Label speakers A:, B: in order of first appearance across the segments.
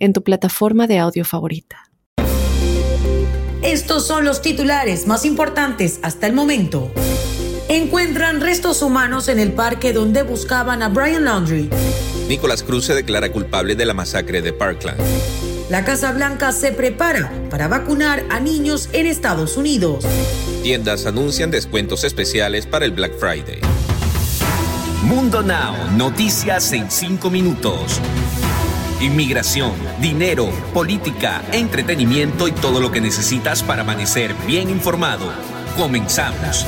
A: en tu plataforma de audio favorita.
B: Estos son los titulares más importantes hasta el momento. Encuentran restos humanos en el parque donde buscaban a Brian Laundrie.
C: Nicolás Cruz se declara culpable de la masacre de Parkland.
B: La Casa Blanca se prepara para vacunar a niños en Estados Unidos.
C: Tiendas anuncian descuentos especiales para el Black Friday.
D: Mundo Now, noticias en 5 minutos inmigración, dinero, política, entretenimiento y todo lo que necesitas para amanecer bien informado. Comenzamos.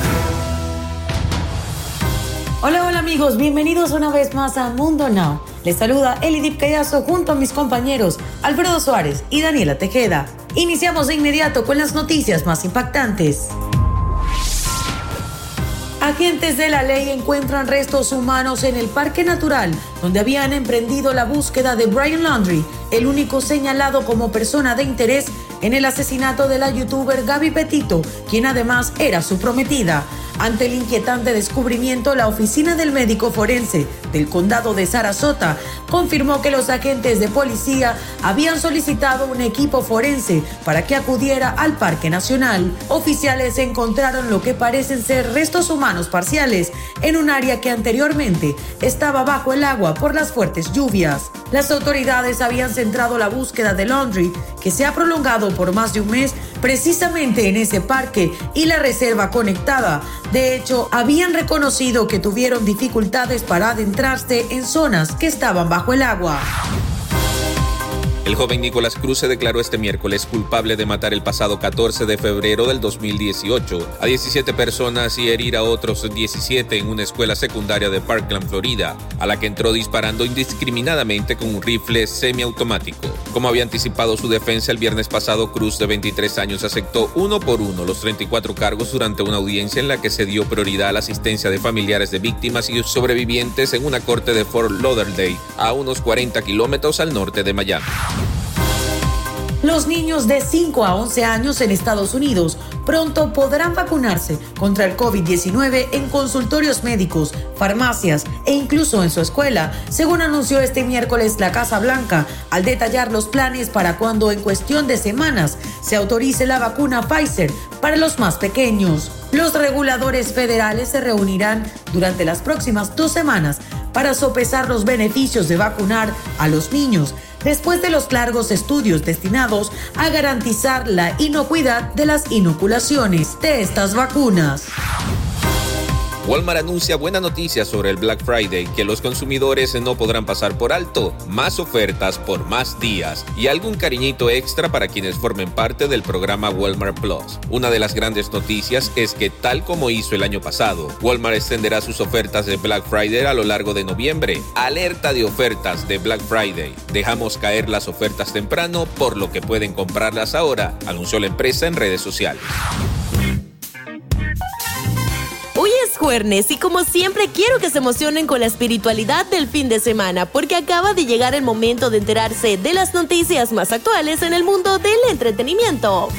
B: Hola, hola amigos, bienvenidos una vez más a Mundo Now. Les saluda Elidip Callazo junto a mis compañeros Alfredo Suárez y Daniela Tejeda. Iniciamos de inmediato con las noticias más impactantes. Agentes de la ley encuentran restos humanos en el Parque Natural, donde habían emprendido la búsqueda de Brian Laundrie, el único señalado como persona de interés en el asesinato de la youtuber Gaby Petito, quien además era su prometida. Ante el inquietante descubrimiento, la oficina del médico forense del condado de Sarasota confirmó que los agentes de policía habían solicitado un equipo forense para que acudiera al Parque Nacional. Oficiales encontraron lo que parecen ser restos humanos parciales en un área que anteriormente estaba bajo el agua por las fuertes lluvias. Las autoridades habían centrado la búsqueda de Laundry, que se ha prolongado por más de un mes precisamente en ese parque y la reserva conectada. De hecho, habían reconocido que tuvieron dificultades para adentrarse en zonas que estaban bajo el agua.
C: El joven Nicolás Cruz se declaró este miércoles culpable de matar el pasado 14 de febrero del 2018 a 17 personas y herir a otros 17 en una escuela secundaria de Parkland, Florida, a la que entró disparando indiscriminadamente con un rifle semiautomático. Como había anticipado su defensa el viernes pasado, Cruz, de 23 años, aceptó uno por uno los 34 cargos durante una audiencia en la que se dio prioridad a la asistencia de familiares de víctimas y sobrevivientes en una corte de Fort Lauderdale, a unos 40 kilómetros al norte de Miami.
B: Los niños de 5 a 11 años en Estados Unidos pronto podrán vacunarse contra el COVID-19 en consultorios médicos, farmacias e incluso en su escuela, según anunció este miércoles la Casa Blanca al detallar los planes para cuando en cuestión de semanas se autorice la vacuna Pfizer para los más pequeños. Los reguladores federales se reunirán durante las próximas dos semanas para sopesar los beneficios de vacunar a los niños después de los largos estudios destinados a garantizar la inocuidad de las inoculaciones de estas vacunas.
C: Walmart anuncia buena noticia sobre el Black Friday, que los consumidores no podrán pasar por alto, más ofertas por más días y algún cariñito extra para quienes formen parte del programa Walmart Plus. Una de las grandes noticias es que tal como hizo el año pasado, Walmart extenderá sus ofertas de Black Friday a lo largo de noviembre. Alerta de ofertas de Black Friday. Dejamos caer las ofertas temprano por lo que pueden comprarlas ahora, anunció la empresa en redes sociales.
E: Y como siempre quiero que se emocionen con la espiritualidad del fin de semana porque acaba de llegar el momento de enterarse de las noticias más actuales en el mundo del entretenimiento.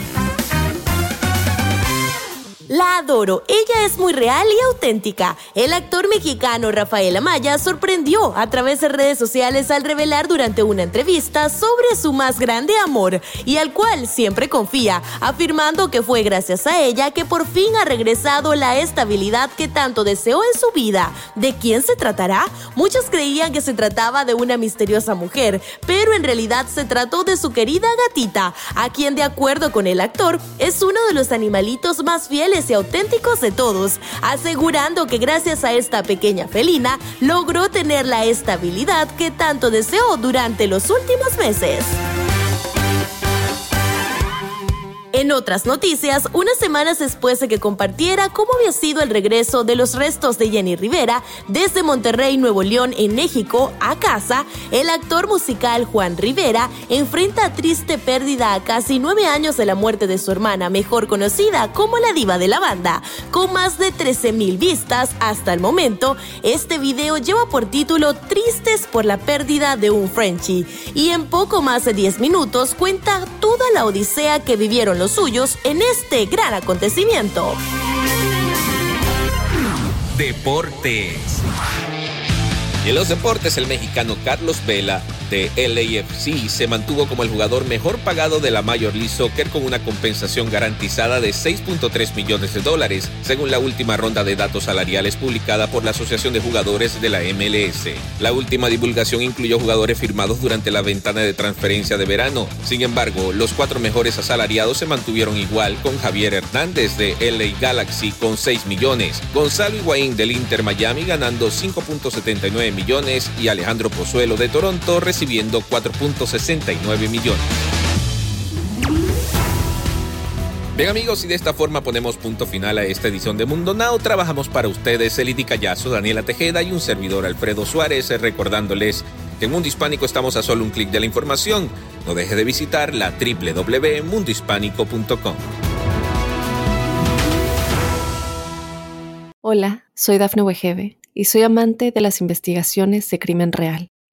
E: La adoro, ella es muy real y auténtica. El actor mexicano Rafael Amaya sorprendió a través de redes sociales al revelar durante una entrevista sobre su más grande amor y al cual siempre confía, afirmando que fue gracias a ella que por fin ha regresado la estabilidad que tanto deseó en su vida. ¿De quién se tratará? Muchos creían que se trataba de una misteriosa mujer, pero en realidad se trató de su querida gatita, a quien de acuerdo con el actor es uno de los animalitos más fieles y auténticos de todos, asegurando que gracias a esta pequeña felina logró tener la estabilidad que tanto deseó durante los últimos meses. En otras noticias, unas semanas después de que compartiera cómo había sido el regreso de los restos de Jenny Rivera desde Monterrey, Nuevo León, en México, a casa, el actor musical Juan Rivera enfrenta triste pérdida a casi nueve años de la muerte de su hermana, mejor conocida como la diva de la banda. Con más de 13 mil vistas hasta el momento, este video lleva por título Tristes por la pérdida de un Frenchie y en poco más de 10 minutos cuenta toda la odisea que vivieron los suyos en este gran acontecimiento.
D: Deportes.
C: Y en los deportes, el mexicano Carlos Vela de LAFC se mantuvo como el jugador mejor pagado de la Major League Soccer con una compensación garantizada de 6.3 millones de dólares, según la última ronda de datos salariales publicada por la Asociación de Jugadores de la MLS. La última divulgación incluyó jugadores firmados durante la ventana de transferencia de verano. Sin embargo, los cuatro mejores asalariados se mantuvieron igual con Javier Hernández de LA Galaxy con 6 millones, Gonzalo Higuaín del Inter Miami ganando 5.79 millones y Alejandro Pozuelo de Toronto recibiendo 4.69 millones. Bien amigos, y de esta forma ponemos punto final a esta edición de Mundo Now. Trabajamos para ustedes Elidi Callazo, Daniela Tejeda y un servidor Alfredo Suárez, recordándoles que en Mundo Hispánico estamos a solo un clic de la información. No deje de visitar la www.mundohispánico.com.
A: Hola, soy Dafne Wegebe y soy amante de las investigaciones de crimen real.